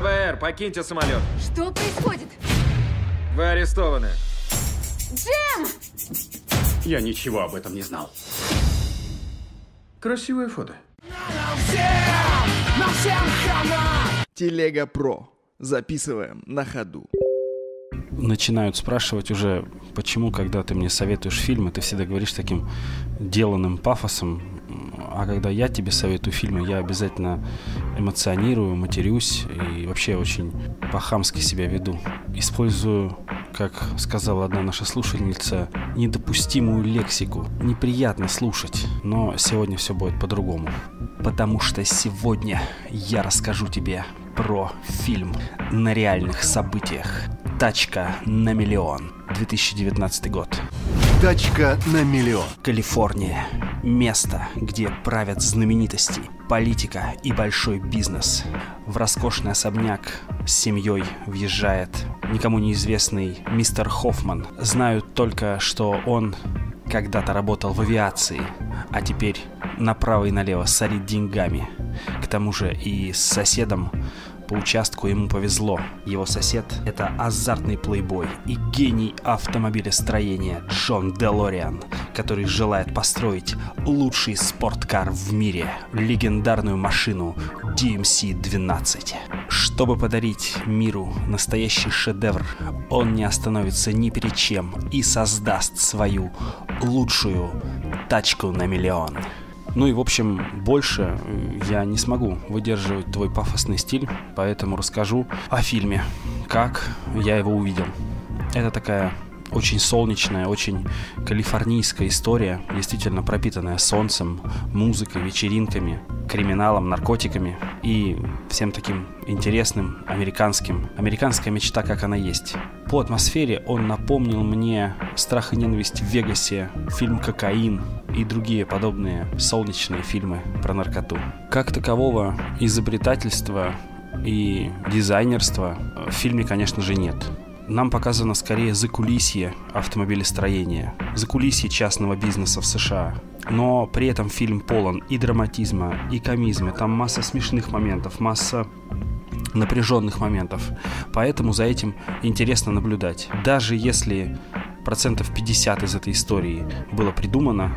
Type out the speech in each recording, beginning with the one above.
ФБР, покиньте самолет. Что происходит? Вы арестованы. Джем! Я ничего об этом не знал. Красивое фото. Телега Про. Записываем на ходу. начинают спрашивать уже, почему, когда ты мне советуешь фильмы, ты всегда говоришь таким деланным пафосом, а когда я тебе советую фильмы, я обязательно эмоционирую, матерюсь и вообще очень по-хамски себя веду. Использую, как сказала одна наша слушательница, недопустимую лексику. Неприятно слушать, но сегодня все будет по-другому. Потому что сегодня я расскажу тебе про фильм на реальных событиях. «Тачка на миллион», 2019 год. Тачка на миллион. Калифорния. Место, где правят знаменитости, политика и большой бизнес. В роскошный особняк с семьей въезжает никому неизвестный мистер Хоффман. Знают только, что он когда-то работал в авиации, а теперь направо и налево сорит деньгами. К тому же и с соседом по участку ему повезло. Его сосед – это азартный плейбой и гений автомобилестроения Джон Делориан, который желает построить лучший спорткар в мире – легендарную машину DMC-12. Чтобы подарить миру настоящий шедевр, он не остановится ни перед чем и создаст свою лучшую тачку на миллион. Ну и, в общем, больше э, я не смогу выдерживать твой пафосный стиль, поэтому расскажу о фильме, как я его увидел. Это такая очень солнечная, очень калифорнийская история, действительно пропитанная солнцем, музыкой, вечеринками, криминалом, наркотиками и всем таким интересным американским. Американская мечта, как она есть. По атмосфере он напомнил мне «Страх и ненависть в Вегасе», фильм «Кокаин» и другие подобные солнечные фильмы про наркоту. Как такового изобретательства и дизайнерства в фильме, конечно же, нет нам показано скорее закулисье автомобилестроения, закулисье частного бизнеса в США. Но при этом фильм полон и драматизма, и комизма. Там масса смешных моментов, масса напряженных моментов. Поэтому за этим интересно наблюдать. Даже если процентов 50 из этой истории было придумано,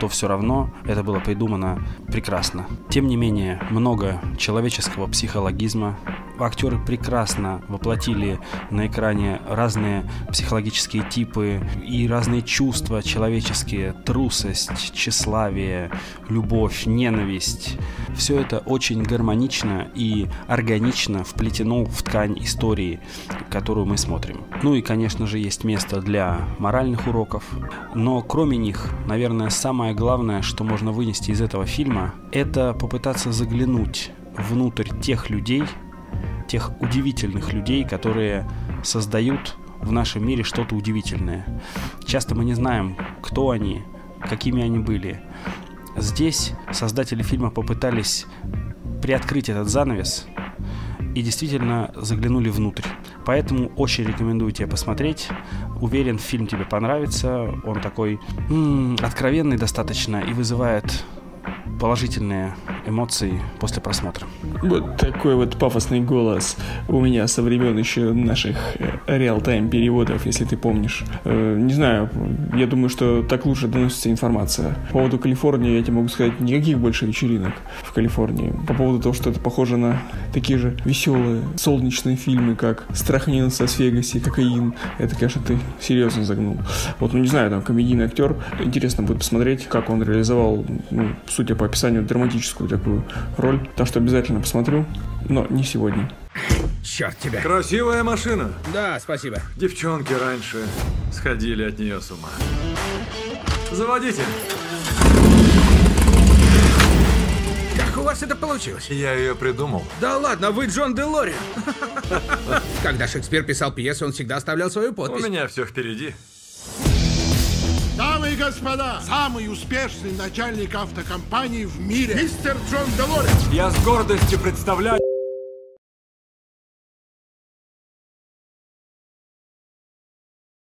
то все равно это было придумано прекрасно. Тем не менее, много человеческого психологизма, актеры прекрасно воплотили на экране разные психологические типы и разные чувства человеческие, трусость, тщеславие, любовь, ненависть. Все это очень гармонично и органично вплетено в ткань истории, которую мы смотрим. Ну и, конечно же, есть место для моральных уроков, но кроме них, наверное, самое главное, что можно вынести из этого фильма, это попытаться заглянуть внутрь тех людей, тех удивительных людей, которые создают в нашем мире что-то удивительное. Часто мы не знаем, кто они, какими они были. Здесь создатели фильма попытались приоткрыть этот занавес и действительно заглянули внутрь. Поэтому очень рекомендую тебе посмотреть. Уверен, фильм тебе понравится. Он такой м-м, откровенный достаточно и вызывает положительные эмоции после просмотра. Вот такой вот пафосный голос у меня со времен еще наших реал-тайм переводов, если ты помнишь. Э, не знаю, я думаю, что так лучше доносится информация. По поводу Калифорнии я тебе могу сказать, никаких больше вечеринок в Калифорнии. По поводу того, что это похоже на такие же веселые, солнечные фильмы, как «Страх в Вегасе», «Кокаин», это, конечно, ты серьезно загнул. Вот, ну не знаю, там комедийный актер, интересно будет посмотреть, как он реализовал, ну, судя по описанию, драматическую такую роль. Так что обязательно посмотрю, но не сегодня. Черт тебя. Красивая машина. Да, спасибо. Девчонки раньше сходили от нее с ума. Заводите. Как у вас это получилось? Я ее придумал. Да ладно, вы Джон Делори. Когда Шекспир писал пьесу, он всегда оставлял свою У подпись. меня все впереди. Господа, самый успешный начальник автокомпании в мире, мистер Джон Делори. Я с гордостью представляю...